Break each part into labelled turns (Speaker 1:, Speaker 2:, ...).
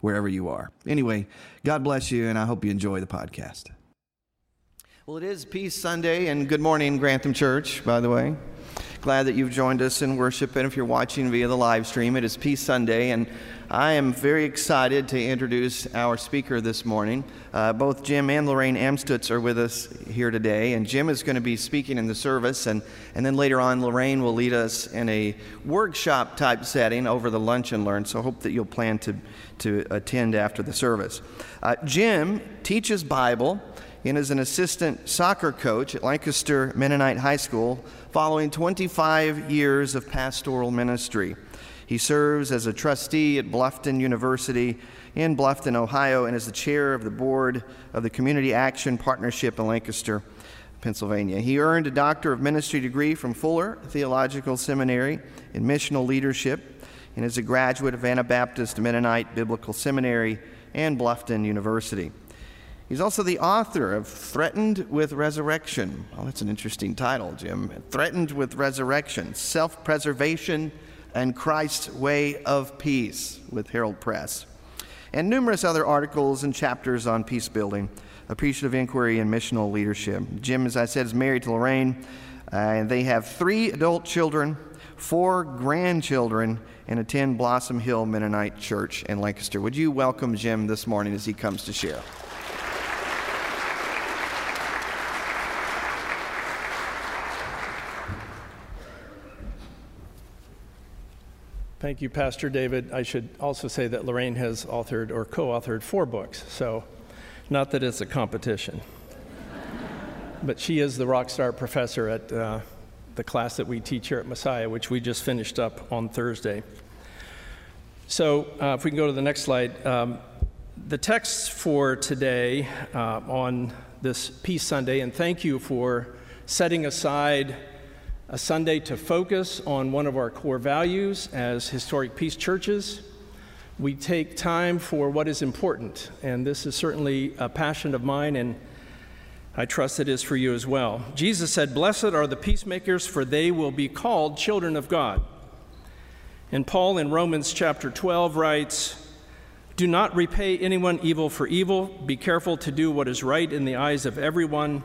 Speaker 1: wherever you are. Anyway, God bless you, and I hope you enjoy the podcast. Well, it is Peace Sunday, and good morning, Grantham Church, by the way. Glad that you've joined us in worship, and if you're watching via the live stream, it is Peace Sunday, and I am very excited to introduce our speaker this morning. Uh, both Jim and Lorraine Amstutz are with us here today, and Jim is going to be speaking in the service, and, and then later on, Lorraine will lead us in a workshop type setting over the lunch and learn. So I hope that you'll plan to, to attend after the service. Uh, Jim teaches Bible and is an assistant soccer coach at Lancaster Mennonite High School following 25 years of pastoral ministry. He serves as a trustee at Bluffton University in Bluffton, Ohio, and is the chair of the board of the Community Action Partnership in Lancaster, Pennsylvania. He earned a Doctor of Ministry degree from Fuller Theological Seminary in missional leadership and is a graduate of Anabaptist Mennonite Biblical Seminary and Bluffton University. He's also the author of Threatened with Resurrection. Well, that's an interesting title, Jim. Threatened with Resurrection Self Preservation and Christ's Way of Peace with Herald Press, and numerous other articles and chapters on peace building, appreciative inquiry, and missional leadership. Jim, as I said, is married to Lorraine, uh, and they have three adult children, four grandchildren, and attend Blossom Hill Mennonite Church in Lancaster. Would you welcome Jim this morning as he comes to share?
Speaker 2: Thank you, Pastor David. I should also say that Lorraine has authored or co authored four books, so not that it's a competition. but she is the rock star professor at uh, the class that we teach here at Messiah, which we just finished up on Thursday. So, uh, if we can go to the next slide. Um, the text for today uh, on this Peace Sunday, and thank you for setting aside a Sunday to focus on one of our core values as historic peace churches. We take time for what is important, and this is certainly a passion of mine, and I trust it is for you as well. Jesus said, Blessed are the peacemakers, for they will be called children of God. And Paul in Romans chapter 12 writes, Do not repay anyone evil for evil. Be careful to do what is right in the eyes of everyone.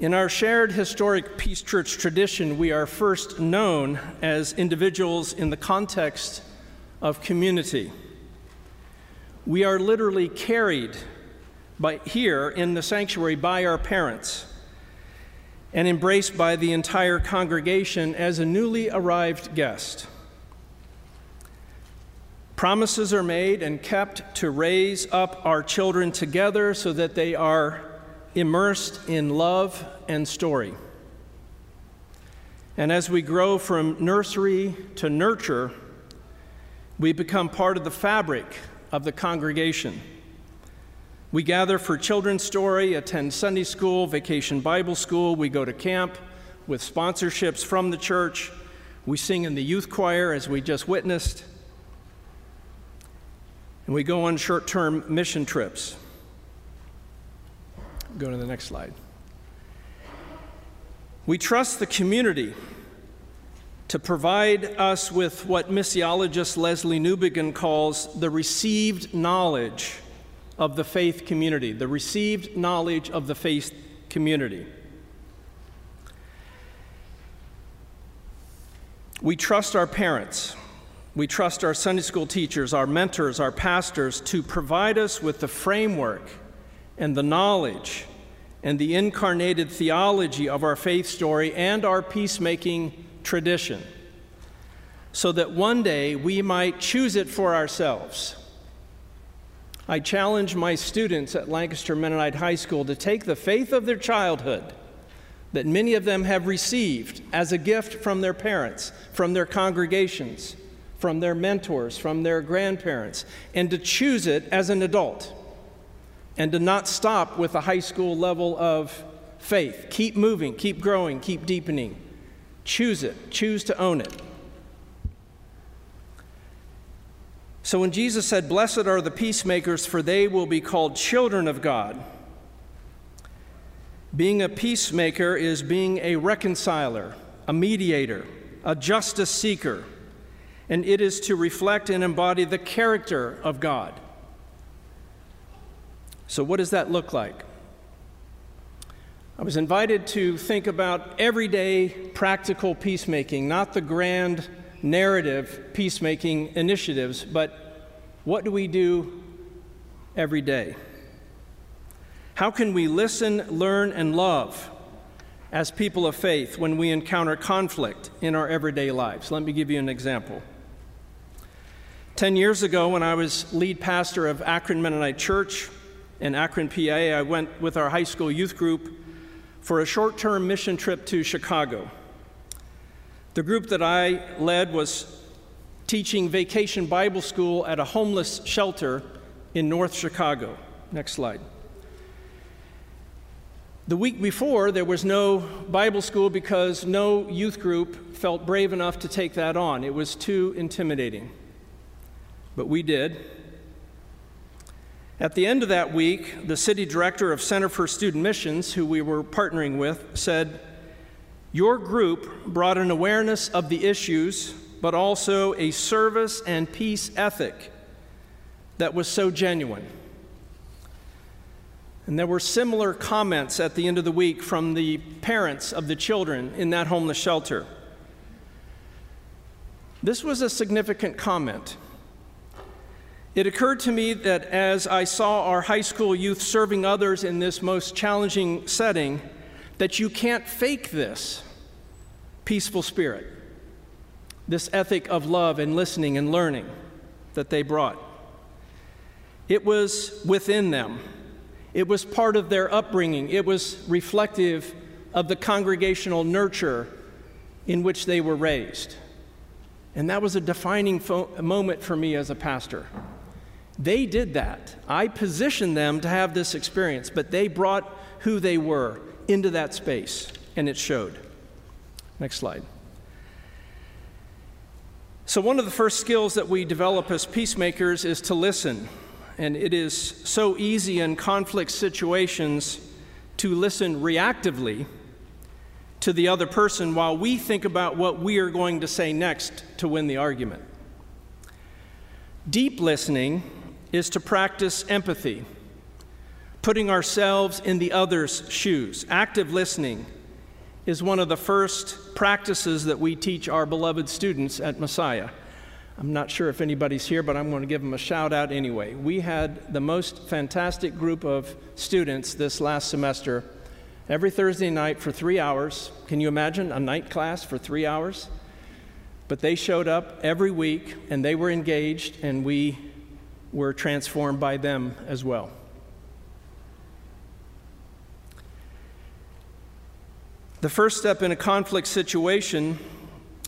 Speaker 2: In our shared historic Peace Church tradition, we are first known as individuals in the context of community. We are literally carried by, here in the sanctuary by our parents and embraced by the entire congregation as a newly arrived guest. Promises are made and kept to raise up our children together so that they are immersed in love and story. And as we grow from nursery to nurture, we become part of the fabric of the congregation. We gather for children's story, attend Sunday school, vacation Bible school, we go to camp with sponsorships from the church, we sing in the youth choir as we just witnessed, and we go on short term mission trips. Go to the next slide. We trust the community to provide us with what missiologist Lesslie Newbigin calls the received knowledge of the faith community, the received knowledge of the faith community. We trust our parents. We trust our Sunday school teachers, our mentors, our pastors to provide us with the framework and the knowledge and the incarnated theology of our faith story and our peacemaking tradition, so that one day we might choose it for ourselves. I challenge my students at Lancaster Mennonite High School to take the faith of their childhood that many of them have received as a gift from their parents, from their congregations, from their mentors, from their grandparents, and to choose it as an adult and to not stop with a high school level of faith. Keep moving, keep growing, keep deepening. Choose it, choose to own it. So when Jesus said, Blessed are the peacemakers, for they will be called children of God, being a peacemaker is being a reconciler, a mediator, a justice seeker, and it is to reflect and embody the character of God. So, what does that look like? I was invited to think about everyday practical peacemaking, not the grand narrative peacemaking initiatives, but what do we do every day? How can we listen, learn, and love as people of faith when we encounter conflict in our everyday lives? Let me give you an example. Ten years ago, when I was lead pastor of Akron Mennonite Church, in Akron, PA, I went with our high school youth group for a short term mission trip to Chicago. The group that I led was teaching vacation Bible school at a homeless shelter in North Chicago. Next slide. The week before, there was no Bible school because no youth group felt brave enough to take that on. It was too intimidating. But we did. At the end of that week, the city director of Center for Student Missions, who we were partnering with, said, Your group brought an awareness of the issues, but also a service and peace ethic that was so genuine. And there were similar comments at the end of the week from the parents of the children in that homeless shelter. This was a significant comment. It occurred to me that as I saw our high school youth serving others in this most challenging setting, that you can't fake this peaceful spirit, this ethic of love and listening and learning that they brought. It was within them, it was part of their upbringing, it was reflective of the congregational nurture in which they were raised. And that was a defining fo- moment for me as a pastor. They did that. I positioned them to have this experience, but they brought who they were into that space, and it showed. Next slide. So, one of the first skills that we develop as peacemakers is to listen. And it is so easy in conflict situations to listen reactively to the other person while we think about what we are going to say next to win the argument. Deep listening is to practice empathy, putting ourselves in the other's shoes. Active listening is one of the first practices that we teach our beloved students at Messiah. I'm not sure if anybody's here, but I'm going to give them a shout out anyway. We had the most fantastic group of students this last semester. Every Thursday night for three hours. Can you imagine a night class for three hours? But they showed up every week and they were engaged, and we were transformed by them as well. The first step in a conflict situation,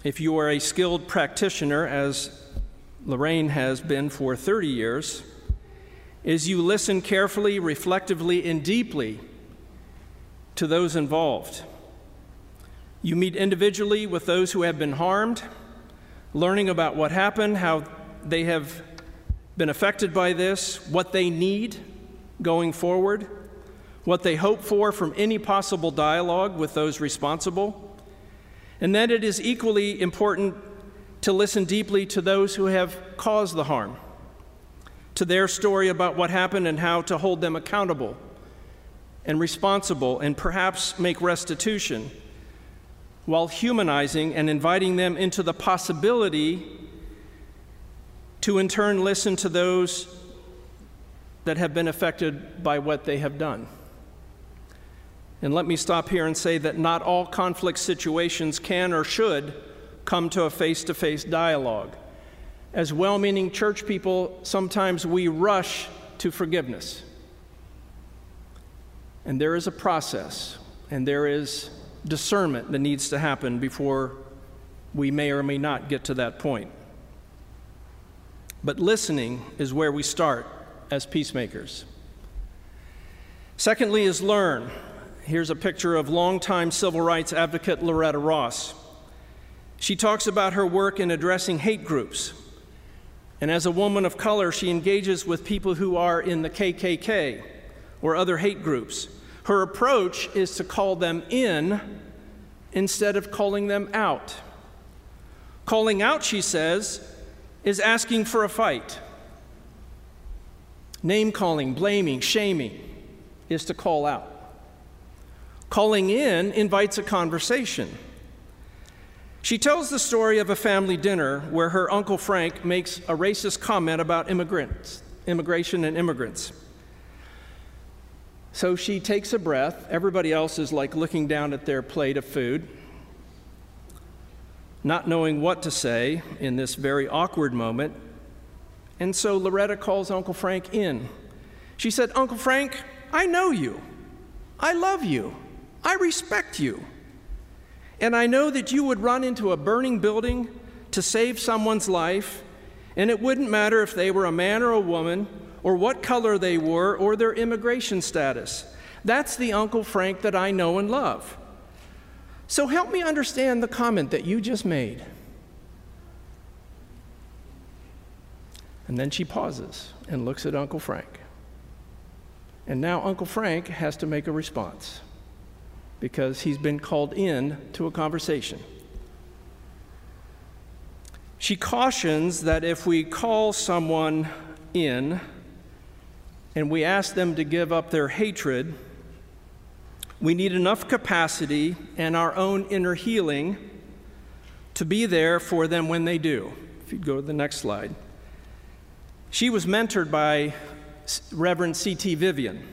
Speaker 2: if you are a skilled practitioner, as Lorraine has been for 30 years, is you listen carefully, reflectively, and deeply to those involved. You meet individually with those who have been harmed, learning about what happened, how they have been affected by this, what they need going forward, what they hope for from any possible dialogue with those responsible, and that it is equally important to listen deeply to those who have caused the harm, to their story about what happened and how to hold them accountable and responsible and perhaps make restitution while humanizing and inviting them into the possibility to in turn listen to those that have been affected by what they have done. And let me stop here and say that not all conflict situations can or should come to a face to face dialogue. As well meaning church people, sometimes we rush to forgiveness. And there is a process, and there is discernment that needs to happen before we may or may not get to that point. But listening is where we start as peacemakers. Secondly, is learn. Here's a picture of longtime civil rights advocate Loretta Ross. She talks about her work in addressing hate groups. And as a woman of color, she engages with people who are in the KKK or other hate groups. Her approach is to call them in instead of calling them out. Calling out, she says, is asking for a fight. Name calling, blaming, shaming is to call out. Calling in invites a conversation. She tells the story of a family dinner where her Uncle Frank makes a racist comment about immigrants, immigration and immigrants. So she takes a breath. Everybody else is like looking down at their plate of food, not knowing what to say in this very awkward moment. And so Loretta calls Uncle Frank in. She said, Uncle Frank, I know you. I love you. I respect you. And I know that you would run into a burning building to save someone's life, and it wouldn't matter if they were a man or a woman or what color they were or their immigration status. That's the Uncle Frank that I know and love. So help me understand the comment that you just made. And then she pauses and looks at Uncle Frank. And now Uncle Frank has to make a response because he's been called in to a conversation. She cautions that if we call someone in, and we ask them to give up their hatred, we need enough capacity and our own inner healing to be there for them when they do. If you go to the next slide. She was mentored by Reverend C.T. Vivian.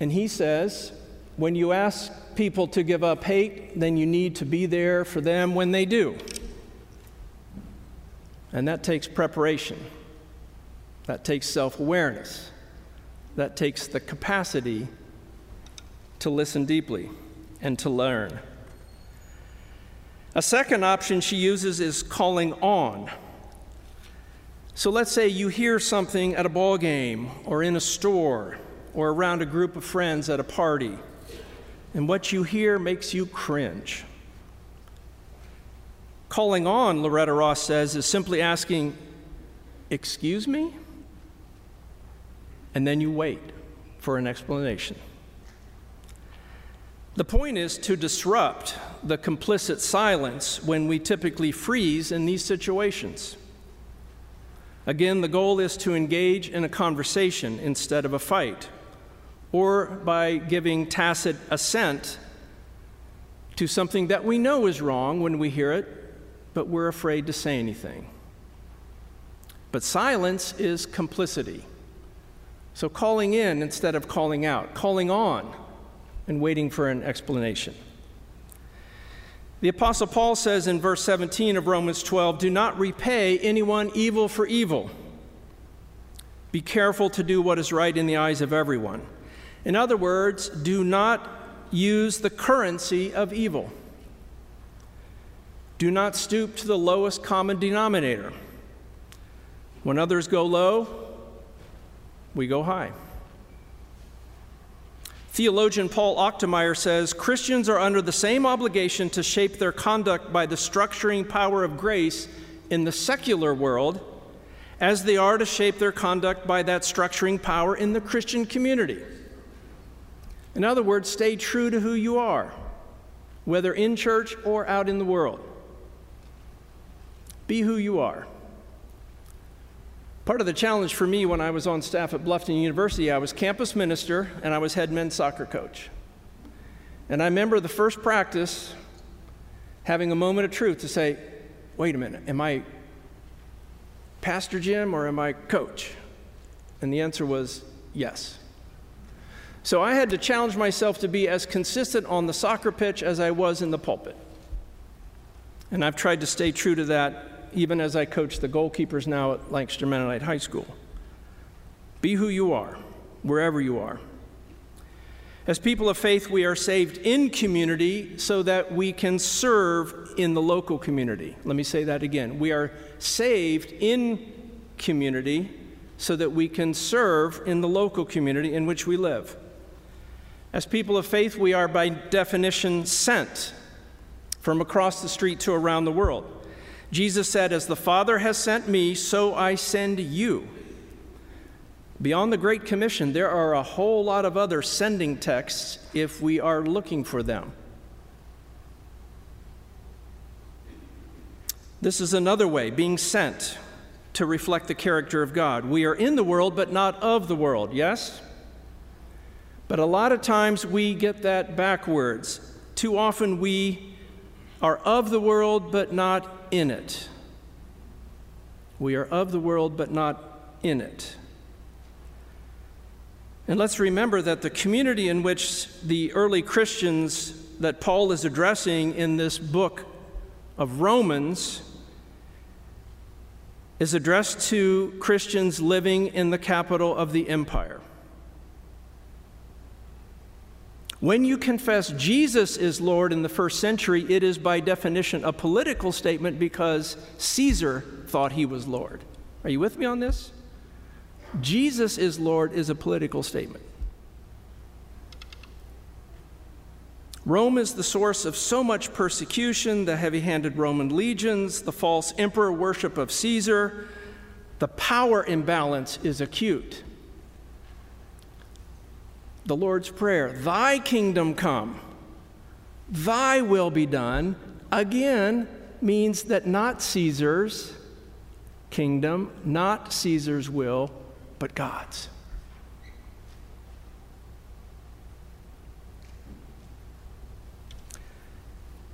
Speaker 2: And he says, when you ask people to give up hate, then you need to be there for them when they do. And that takes preparation. That takes self awareness. That takes the capacity to listen deeply and to learn. A second option she uses is calling on. So let's say you hear something at a ball game or in a store or around a group of friends at a party, and what you hear makes you cringe. Calling on, Loretta Ross says, is simply asking, Excuse me? And then you wait for an explanation. The point is to disrupt the complicit silence when we typically freeze in these situations. Again, the goal is to engage in a conversation instead of a fight, or by giving tacit assent to something that we know is wrong when we hear it, but we're afraid to say anything. But silence is complicity. So calling in instead of calling out, calling on and waiting for an explanation. The Apostle Paul says in verse 17 of Romans 12 do not repay anyone evil for evil. Be careful to do what is right in the eyes of everyone. In other words, do not use the currency of evil. Do not stoop to the lowest common denominator. When others go low, we go high. Theologian Paul Achtemeier says Christians are under the same obligation to shape their conduct by the structuring power of grace in the secular world as they are to shape their conduct by that structuring power in the Christian community. In other words, stay true to who you are, whether in church or out in the world. Be who you are. Part of the challenge for me when I was on staff at Bluffton University, I was campus minister and I was head men's soccer coach. And I remember the first practice having a moment of truth to say, wait a minute, am I Pastor Jim or am I coach? And the answer was yes. So I had to challenge myself to be as consistent on the soccer pitch as I was in the pulpit. And I've tried to stay true to that even as I coach the goalkeepers now at Lancaster Mennonite High School. Be who you are, wherever you are. As people of faith, we are saved in community so that we can serve in the local community. Let me say that again. We are saved in community so that we can serve in the local community in which we live. As people of faith, we are by definition sent from across the street to around the world. Jesus said, As the Father has sent me, so I send you. Beyond the Great Commission, there are a whole lot of other sending texts if we are looking for them. This is another way, being sent to reflect the character of God. We are in the world, but not of the world, yes? But a lot of times we get that backwards. Too often we are of the world, but not in it. We are of the world, but not in it. And let's remember that the community in which the early Christians that Paul is addressing in this book of Romans is addressed to Christians living in the capital of the empire. When you confess Jesus is Lord in the first century, it is by definition a political statement because Caesar thought he was Lord. Are you with me on this? Jesus is Lord is a political statement. Rome is the source of so much persecution the heavy handed Roman legions, the false emperor worship of Caesar. The power imbalance is acute. The Lord's Prayer Thy kingdom come, Thy will be done, again means that not Caesar's kingdom, not Caesar's will, but God's.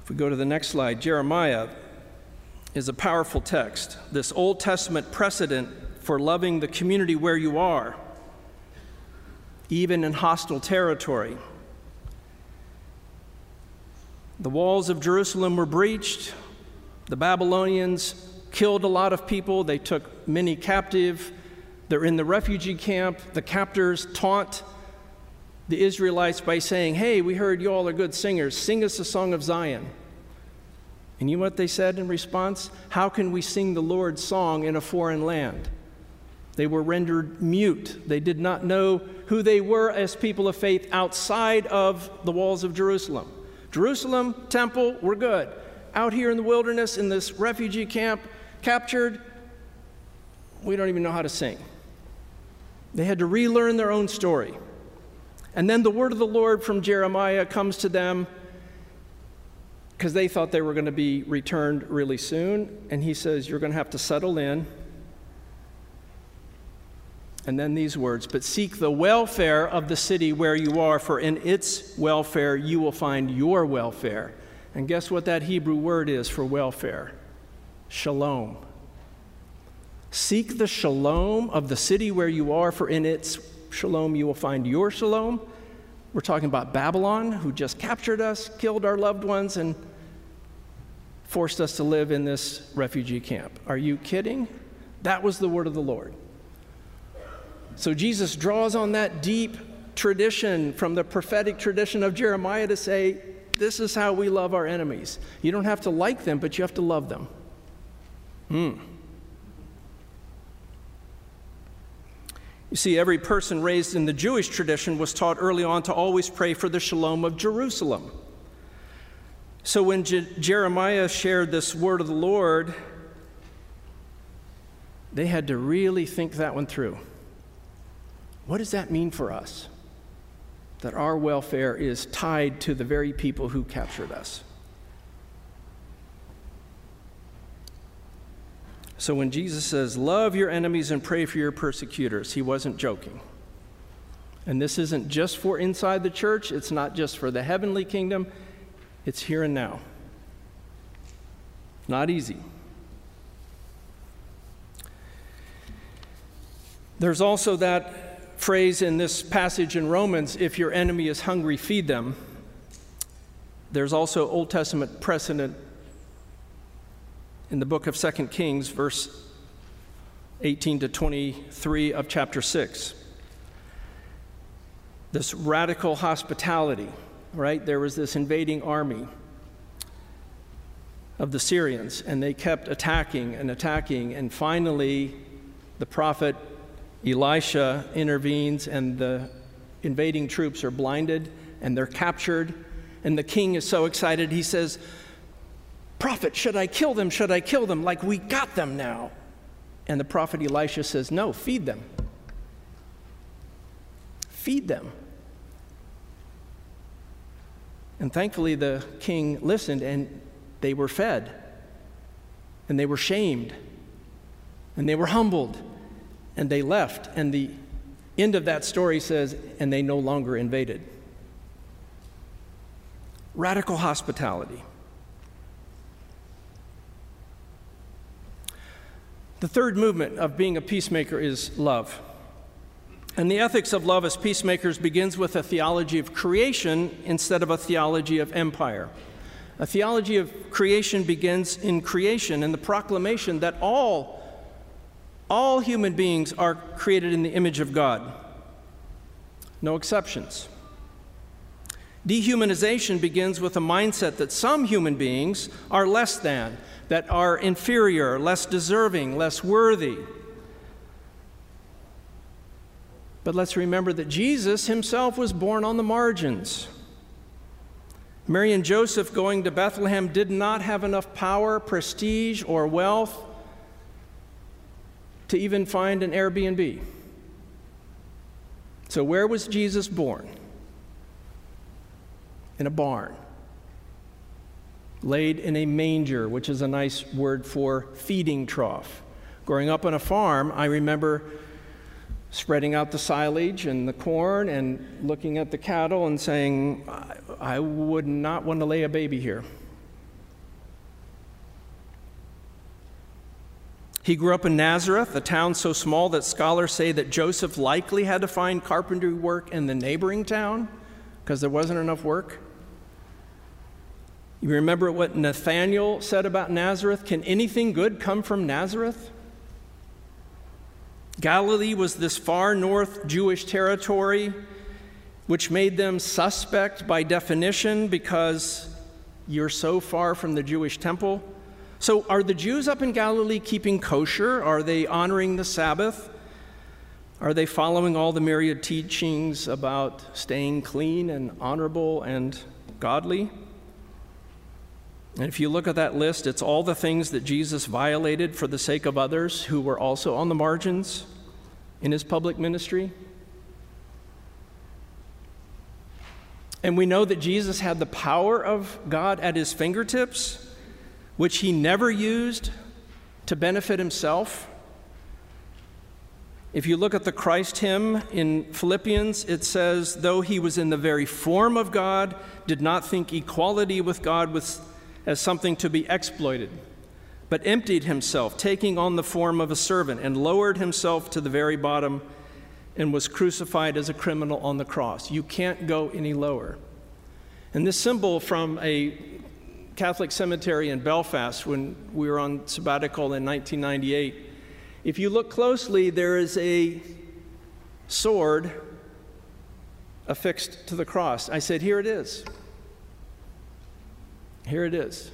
Speaker 2: If we go to the next slide, Jeremiah is a powerful text. This Old Testament precedent for loving the community where you are, even in hostile territory. The walls of Jerusalem were breached. The Babylonians killed a lot of people. They took many captive. They're in the refugee camp. The captors taunt the Israelites by saying, Hey, we heard you all are good singers. Sing us a song of Zion. And you know what they said in response? How can we sing the Lord's song in a foreign land? They were rendered mute. They did not know who they were as people of faith outside of the walls of Jerusalem. Jerusalem, temple, we're good. Out here in the wilderness, in this refugee camp, captured, we don't even know how to sing. They had to relearn their own story. And then the word of the Lord from Jeremiah comes to them because they thought they were going to be returned really soon. And he says, You're going to have to settle in. And then these words, but seek the welfare of the city where you are, for in its welfare you will find your welfare. And guess what that Hebrew word is for welfare? Shalom. Seek the shalom of the city where you are, for in its shalom you will find your shalom. We're talking about Babylon, who just captured us, killed our loved ones, and forced us to live in this refugee camp. Are you kidding? That was the word of the Lord. So Jesus draws on that deep tradition from the prophetic tradition of Jeremiah to say, This is how we love our enemies. You don't have to like them, but you have to love them. Hmm. You see, every person raised in the Jewish tradition was taught early on to always pray for the shalom of Jerusalem. So when Je- Jeremiah shared this word of the Lord, they had to really think that one through. What does that mean for us? That our welfare is tied to the very people who captured us. So when Jesus says, Love your enemies and pray for your persecutors, he wasn't joking. And this isn't just for inside the church, it's not just for the heavenly kingdom, it's here and now. Not easy. There's also that phrase in this passage in Romans if your enemy is hungry, feed them. There's also Old Testament precedent in the book of 2 Kings, verse 18 to 23 of chapter 6. This radical hospitality, right? There was this invading army of the Syrians, and they kept attacking and attacking, and finally, the prophet Elisha intervenes, and the invading troops are blinded and they're captured. And the king is so excited, he says, Prophet, should I kill them? Should I kill them? Like, we got them now. And the prophet Elisha says, No, feed them. Feed them. And thankfully, the king listened and they were fed. And they were shamed. And they were humbled. And they left. And the end of that story says, And they no longer invaded. Radical hospitality. The third movement of being a peacemaker is love. And the ethics of love as peacemakers begins with a theology of creation instead of a theology of empire. A theology of creation begins in creation and the proclamation that all all human beings are created in the image of God. No exceptions. Dehumanization begins with a mindset that some human beings are less than, that are inferior, less deserving, less worthy. But let's remember that Jesus himself was born on the margins. Mary and Joseph going to Bethlehem did not have enough power, prestige, or wealth to even find an Airbnb. So, where was Jesus born? In a barn laid in a manger, which is a nice word for feeding trough. Growing up on a farm, I remember spreading out the silage and the corn and looking at the cattle and saying, I, I would not want to lay a baby here. He grew up in Nazareth, a town so small that scholars say that Joseph likely had to find carpentry work in the neighboring town because there wasn't enough work. You remember what Nathanael said about Nazareth? Can anything good come from Nazareth? Galilee was this far north Jewish territory, which made them suspect by definition because you're so far from the Jewish temple. So, are the Jews up in Galilee keeping kosher? Are they honoring the Sabbath? Are they following all the myriad teachings about staying clean and honorable and godly? And if you look at that list, it's all the things that Jesus violated for the sake of others who were also on the margins in his public ministry. And we know that Jesus had the power of God at his fingertips, which he never used to benefit himself. If you look at the Christ hymn in Philippians, it says, Though he was in the very form of God, did not think equality with God was as something to be exploited, but emptied himself, taking on the form of a servant, and lowered himself to the very bottom and was crucified as a criminal on the cross. You can't go any lower. And this symbol from a Catholic cemetery in Belfast when we were on sabbatical in 1998, if you look closely, there is a sword affixed to the cross. I said, Here it is. Here it is.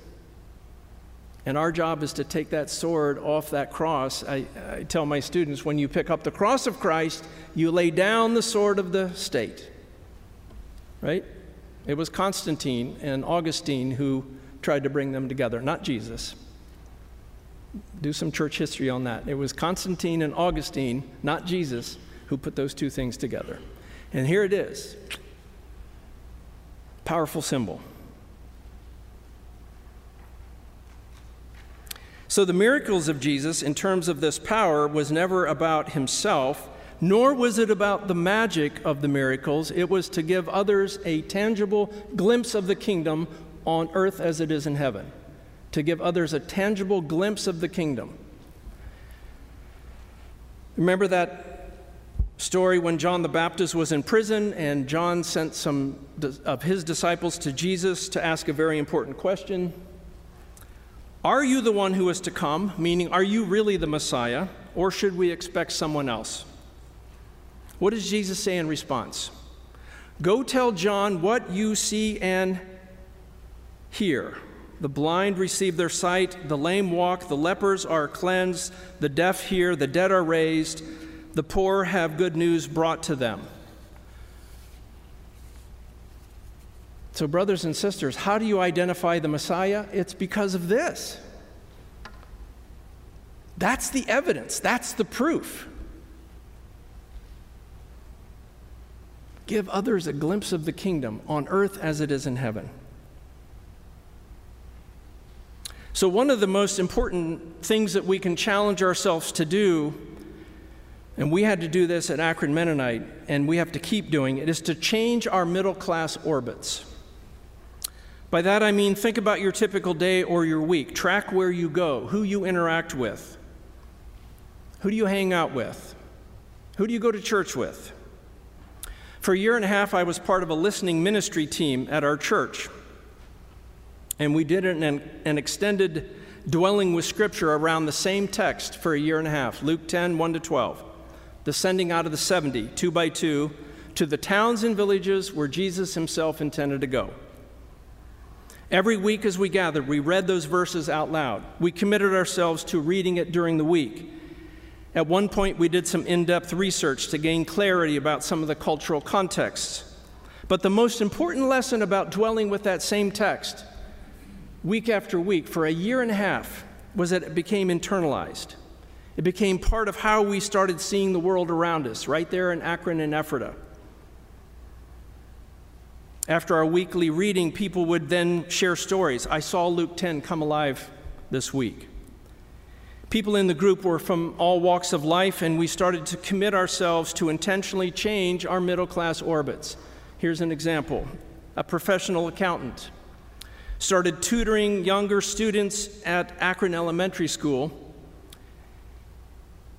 Speaker 2: And our job is to take that sword off that cross. I, I, tell my students when you pick up the cross of Christ, you lay down the sword of the state. Right? It was Constantine and Augustine who tried to bring them together, not Jesus. Do some church history on that. It was Constantine and Augustine, not Jesus, who put those two things together. And here it is powerful symbol. So, the miracles of Jesus, in terms of this power, was never about himself, nor was it about the magic of the miracles. It was to give others a tangible glimpse of the kingdom on earth as it is in heaven. To give others a tangible glimpse of the kingdom. Remember that story when John the Baptist was in prison and John sent some of his disciples to Jesus to ask a very important question Are you the one who is to come? Meaning, are you really the Messiah, or should we expect someone else? What does Jesus say in response? Go tell John what you see and hear. The blind receive their sight, the lame walk, the lepers are cleansed, the deaf hear, the dead are raised, the poor have good news brought to them. So, brothers and sisters, how do you identify the Messiah? It's because of this. That's the evidence, that's the proof. Give others a glimpse of the kingdom on earth as it is in heaven. So, one of the most important things that we can challenge ourselves to do, and we had to do this at Akron Mennonite, and we have to keep doing it, is to change our middle class orbits. By that I mean think about your typical day or your week, track where you go, who you interact with, who do you hang out with, who do you go to church with. For a year and a half, I was part of a listening ministry team at our church. And we did an, an extended dwelling with Scripture around the same text for a year and a half Luke 10, 1 to 12. The sending out of the 70, two by two, to the towns and villages where Jesus himself intended to go. Every week as we gathered, we read those verses out loud. We committed ourselves to reading it during the week. At one point, we did some in depth research to gain clarity about some of the cultural contexts. But the most important lesson about dwelling with that same text week after week for a year and a half was that it became internalized. It became part of how we started seeing the world around us, right there in Akron and Ephrata. After our weekly reading, people would then share stories. I saw Luke 10 come alive this week. People in the group were from all walks of life, and we started to commit ourselves to intentionally change our middle class orbits. Here's an example a professional accountant started tutoring younger students at Akron Elementary School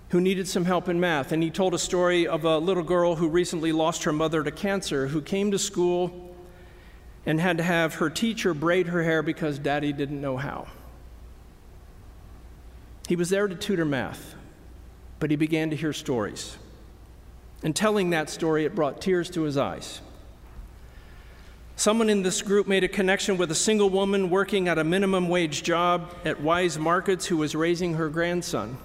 Speaker 2: who needed some help in math. And he told a story of a little girl who recently lost her mother to cancer, who came to school and had to have her teacher braid her hair because daddy didn't know how. He was there to tutor math, but he began to hear stories. And telling that story, it brought tears to his eyes. Someone in this group made a connection with a single woman working at a minimum wage job at Weis Markets who was raising her grandson.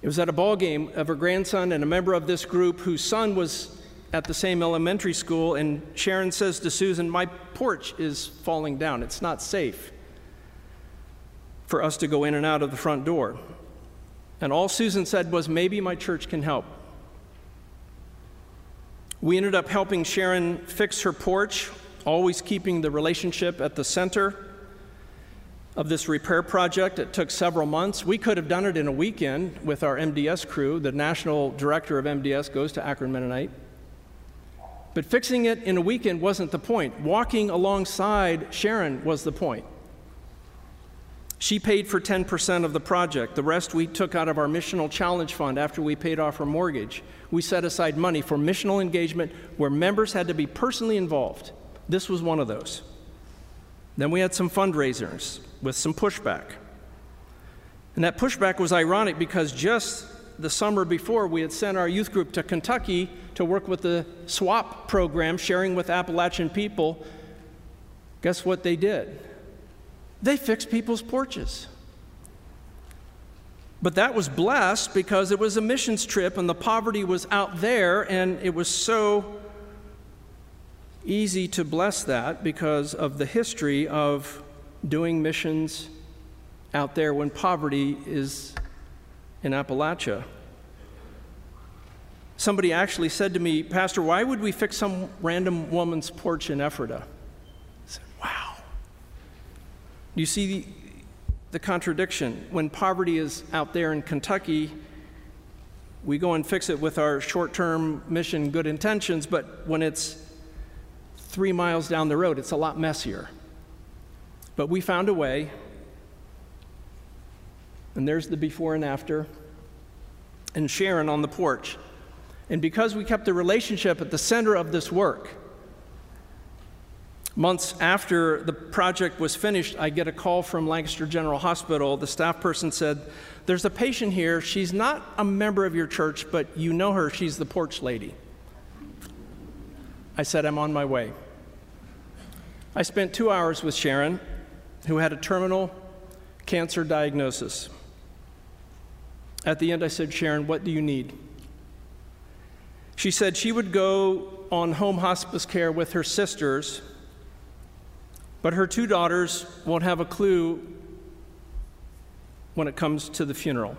Speaker 2: It was at a ball game of her grandson and a member of this group whose son was at the same elementary school, and Sharon says to Susan, My porch is falling down. It's not safe for us to go in and out of the front door. And all Susan said was, Maybe my church can help. We ended up helping Sharon fix her porch, always keeping the relationship at the center of this repair project. It took several months. We could have done it in a weekend with our MDS crew. The national director of MDS goes to Akron Mennonite. But fixing it in a weekend wasn't the point. Walking alongside Sharon was the point. She paid for 10% of the project. The rest we took out of our missional challenge fund after we paid off her mortgage. We set aside money for missional engagement where members had to be personally involved. This was one of those. Then we had some fundraisers with some pushback. And that pushback was ironic because just the summer before, we had sent our youth group to Kentucky to work with the SWAP program, sharing with Appalachian people. Guess what they did? They fixed people's porches. But that was blessed because it was a missions trip and the poverty was out there, and it was so easy to bless that because of the history of doing missions out there when poverty is in Appalachia. Somebody actually said to me, Pastor, why would we fix some random woman's porch in Ephrata? You see the, the contradiction. When poverty is out there in Kentucky, we go and fix it with our short term mission good intentions, but when it's three miles down the road, it's a lot messier. But we found a way, and there's the before and after, and Sharon on the porch. And because we kept the relationship at the center of this work, months after the project was finished, I get a call from Lancaster General Hospital. The staff person said, There's a patient here. She's not a member of your church, but you know her. She's the porch lady. I said, I'm on my way. I spent two hours with Sharon, who had a terminal cancer diagnosis. At the end, I said, Sharon, what do you need? She said she would go on home hospice care with her sisters, but her two daughters won't have a clue when it comes to the funeral.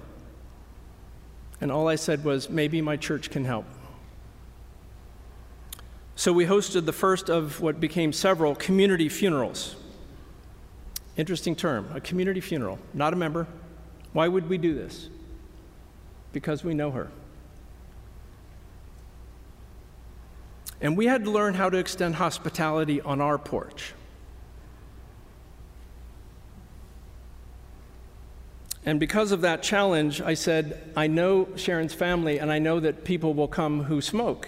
Speaker 2: And all I said was, maybe my church can help. So we hosted the first of what became several community funerals. Interesting term, a community funeral, not a member. Why would we do this? Because we know her. And we had to learn how to extend hospitality on our porch. And because of that challenge, I said, I know Sharon's family, and I know that people will come who smoke.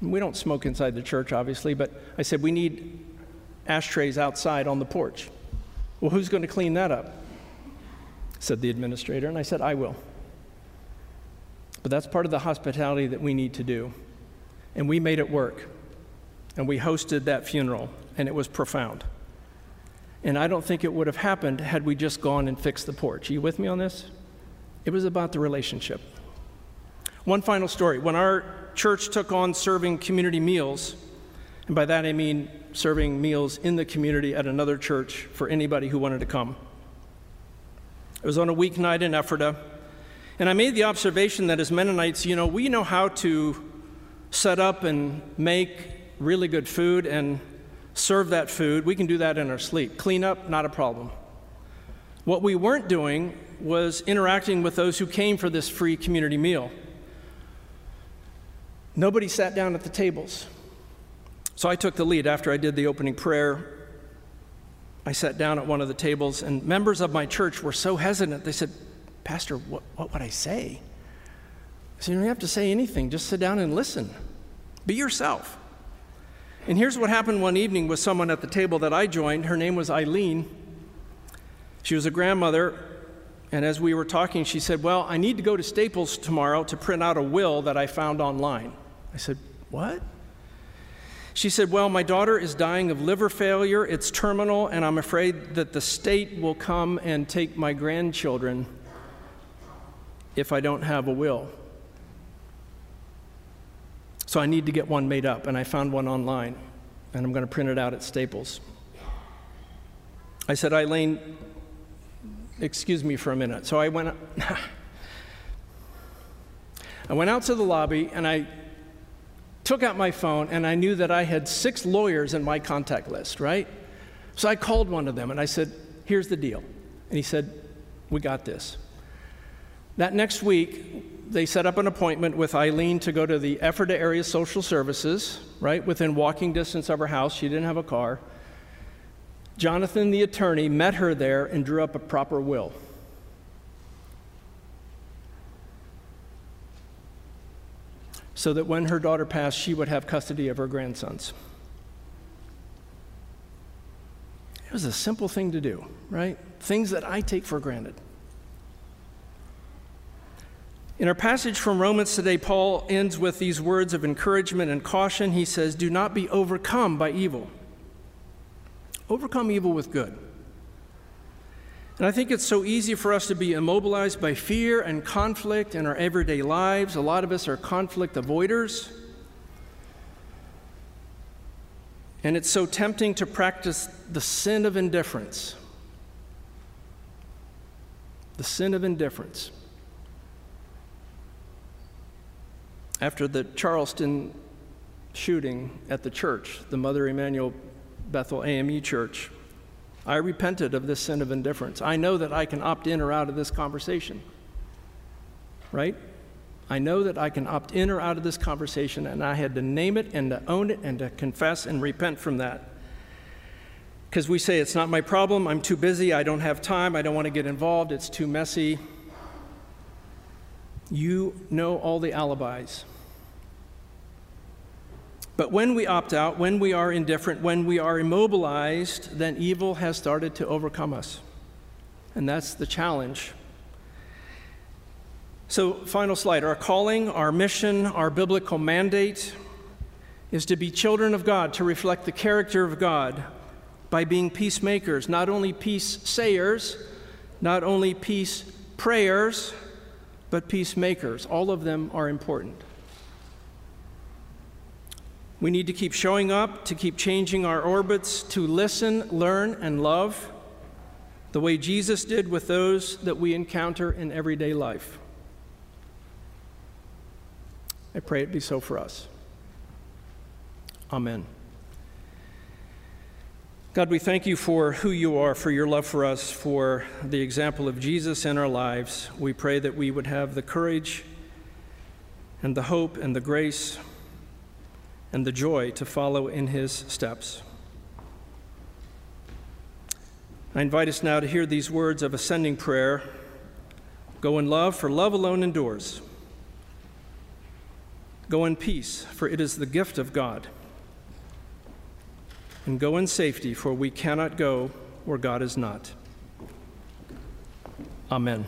Speaker 2: We don't smoke inside the church, obviously, but I said, we need ashtrays outside on the porch. Well, who's going to clean that up? Said the administrator, and I said, I will. But that's part of the hospitality that we need to do. And we made it work. And we hosted that funeral, and it was profound. And I don't think it would have happened had we just gone and fixed the porch. Are you with me on this? It was about the relationship. One final story. When our church took on serving community meals, and by that I mean serving meals in the community at another church for anybody who wanted to come. It was on a weeknight in Ephrata, and I made the observation that as Mennonites, you know, we know how to set up and make really good food and serve that food. We can do that in our sleep. Clean up, not a problem. What we weren't doing was interacting with those who came for this free community meal. Nobody sat down at the tables. So I took the lead after I did the opening prayer. I sat down at one of the tables, and members of my church were so hesitant. They said, Pastor, what, what would I say? I said, You don't have to say anything, just sit down and listen. Be yourself. And here's what happened one evening with someone at the table that I joined. Her name was Eileen. She was a grandmother, and as we were talking, she said, Well, I need to go to Staples tomorrow to print out a will that I found online. I said, What? She said, Well, my daughter is dying of liver failure. It's terminal, and I'm afraid that the state will come and take my grandchildren if I don't have a will. So I need to get one made up, and I found one online, and I'm going to print it out at Staples. I said, Eileen, excuse me for a minute. So I went, I went out to the lobby and I took out my phone and I knew that I had six lawyers in my contact list, right? So I called one of them and I said, Here's the deal. And he said, We got this. That next week, they set up an appointment with Eileen to go to the Ephrata Area Social Services, right, within walking distance of her house. She didn't have a car. Jonathan, the attorney, met her there and drew up a proper will. So that when her daughter passed, she would have custody of her grandsons. It was a simple thing to do, right? Things that I take for granted. In our passage from Romans today, Paul ends with these words of encouragement and caution. He says, Do not be overcome by evil. Overcome evil with good. And I think it's so easy for us to be immobilized by fear and conflict in our everyday lives. A lot of us are conflict avoiders. And it's so tempting to practice the sin of indifference. The sin of indifference. After the Charleston shooting at the church, the Mother Emanuel Bethel AME Church, I repented of this sin of indifference. I know that I can opt in or out of this conversation. Right? I know that I can opt in or out of this conversation, and I had to name it and to own it and to confess and repent from that. Because we say, it's not my problem, I'm too busy, I don't have time, I don't want to get involved, it's too messy. You know all the alibis. But when we opt out, when we are indifferent, when we are immobilized, then evil has started to overcome us. And that's the challenge. So, final slide. Our calling, our mission, our biblical mandate is to be children of God, to reflect the character of God by being peacemakers, not only peace sayers, not only peace prayers, but peacemakers. All of them are important. We need to keep showing up, to keep changing our orbits, to listen, learn, and love the way Jesus did with those that we encounter in everyday life. I pray it be so for us. Amen. God, we thank you for who you are, for your love for us, for the example of Jesus in our lives. We pray that we would have the courage and the hope and the grace and the joy to follow in his steps. I invite us now to hear these words of ascending prayer Go in love, for love alone endures. Go in peace, for it is the gift of God. And go in safety, for we cannot go where God is not. Amen.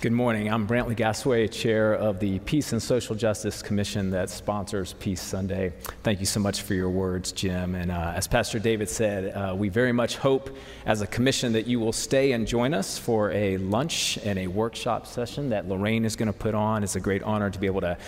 Speaker 3: Good morning. I'm Brantley Gasaway, chair of the Peace and Social Justice Commission that sponsors Peace Sunday. Thank you so much for your words, Jim. And uh, as Pastor David said, uh, we very much hope as a commission that you will stay and join us for a lunch and a workshop session that Lorraine is going to put on. It's a great honor to be able to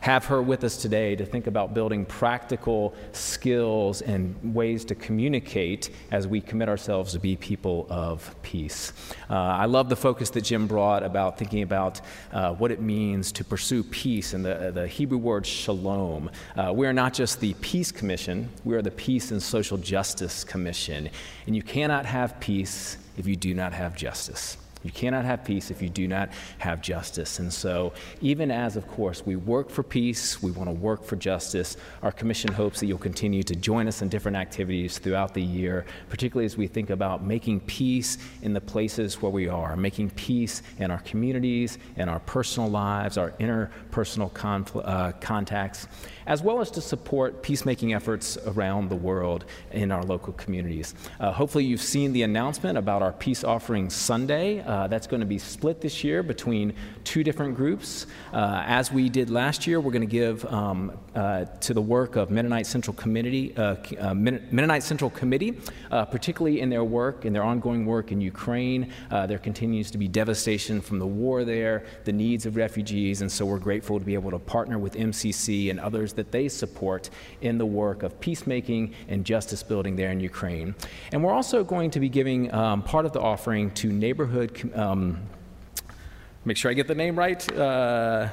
Speaker 3: have her with us today to think about building practical skills and ways to communicate as we commit ourselves to be people of peace. Uh, I love the focus that Jim brought about thinking about uh, what it means to pursue peace and the, the Hebrew word shalom. Uh, we are not just the Peace Commission, we are the Peace and Social Justice Commission. And you cannot have peace if you do not have justice. You cannot have peace if you do not have justice. And so, even as, of course, we work for peace, we want to work for justice, our commission hopes that you'll continue to join us in different activities throughout the year, particularly as we think about making peace in the places where we are, making peace in our communities, in our personal lives, our interpersonal confl- uh, contacts as well as to support peacemaking efforts around the world in our local communities. Uh, hopefully, you've seen the announcement about our Peace Offering Sunday. Uh, that's going to be split this year between two different groups. Uh, as we did last year, we're going to give um, uh, to the work of Mennonite Central Committee, uh, uh, Mennonite Central Committee, particularly in their work, in their ongoing work in Ukraine. there continues to be devastation from the war there, the needs of refugees, and so we're grateful to be able to partner with MCC and others that they support in the work of peacemaking and justice building there in Ukraine. And we're also going to be giving um, part of the offering to neighborhood. Um, make sure I get the name right. Uh,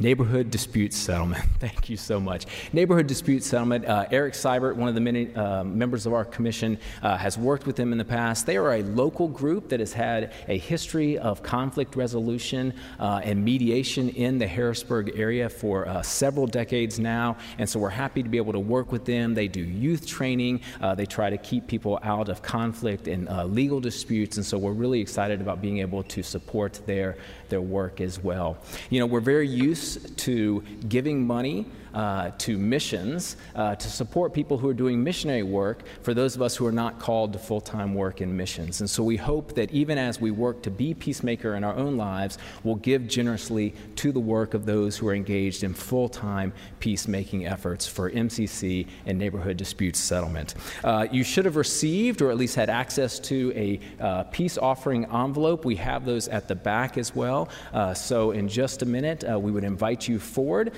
Speaker 3: Neighborhood Dispute Settlement. Thank you so much. Neighborhood Dispute Settlement. Uh, Eric Seibert, one of the many uh, members of our commission, uh, has worked with them in the past. They are a local group that has had a history of conflict resolution uh, and mediation in the Harrisburg area for uh, several decades now. And so we're happy to be able to work with them. They do youth training, uh, they try to keep people out of conflict and legal disputes. And so we're really excited about being able to support their, their work as well. You know, we're very used to giving money uh, to missions uh, to support people who are doing missionary work for those of us who are not called to full time work in missions. And so we hope that even as we work to be peacemaker in our own lives, we'll give generously to the work of those who are engaged in full time peacemaking efforts for MCC and neighborhood dispute settlement. Uh, you should have received or at least had access to a uh, peace offering envelope. We have those at the back as well. Uh, so in just a minute, uh, we would invite you forward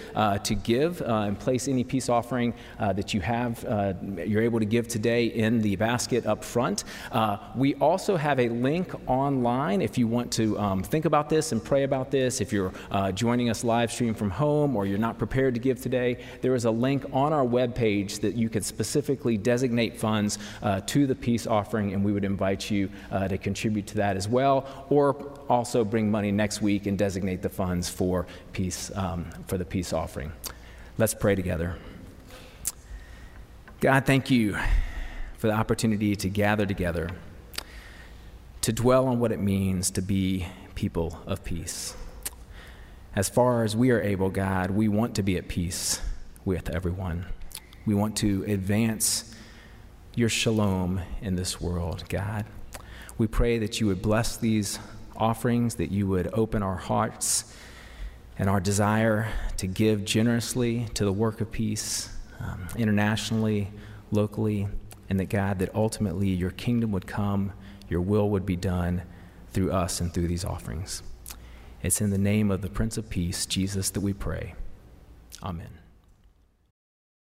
Speaker 3: to give and place any peace offering uh, that you have, uh, you're able to give today in the basket up front. Uh, we also have a link online if you want to um, think about this and pray about this. If you're uh, joining us live stream from home or you're not prepared to give today, there is a link on our webpage that you can specifically designate funds uh, to the peace offering, and we would invite you to contribute to that as well, or also bring money next week and designate the funds for peace um, for the peace offering. Let's pray together. God, thank you for the opportunity to gather together, to dwell on what it means to be people of peace. As far as we are able, God, we want to be at peace with everyone. We want to advance your shalom in this world, God. We pray that you would bless these offerings, that you would open our hearts and our desire to give generously to the work of peace um, internationally, locally, and that God, that ultimately your kingdom would come, your will would be done through us and through these offerings. It's in the name of the Prince of Peace, Jesus, that we pray. Amen.